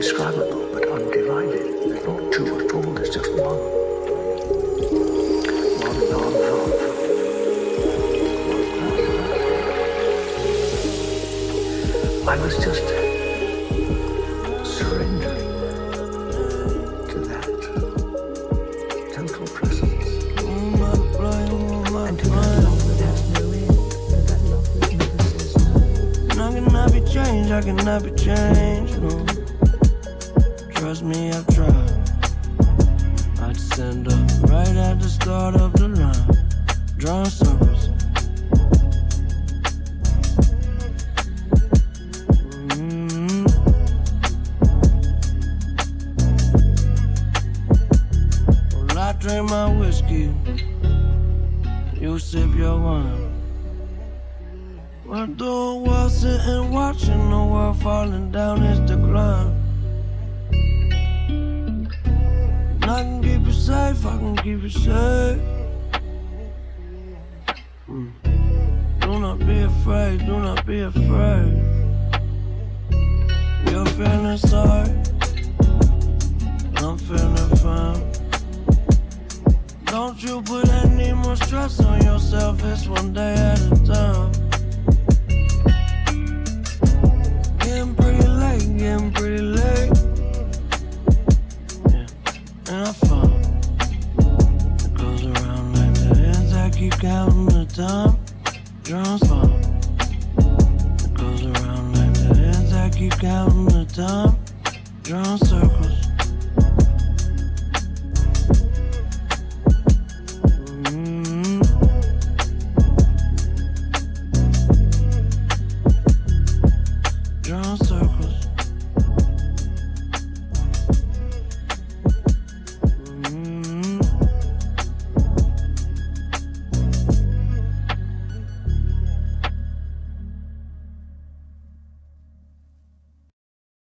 Indescribable, but undivided. There's not two at all, there's just one. One non-love. I was just surrendering to that total presence. And to that love that has no end. To that love that never says no. And I cannot be changed, I cannot be changed, no. Trust me, I've tried. I'd stand up right at the start of the line, drawing circles. Mhm. Well, I drink my whiskey, you sip your wine. We're doing well sitting watching the world falling down its decline. I can keep you safe, I can keep you safe. Mm. Do not be afraid, do not be afraid. You're feeling sorry, I'm feeling fine. Don't you put any more stress on yourself, it's one day counting the time, drawing circles. Mm-hmm. Drawing circles.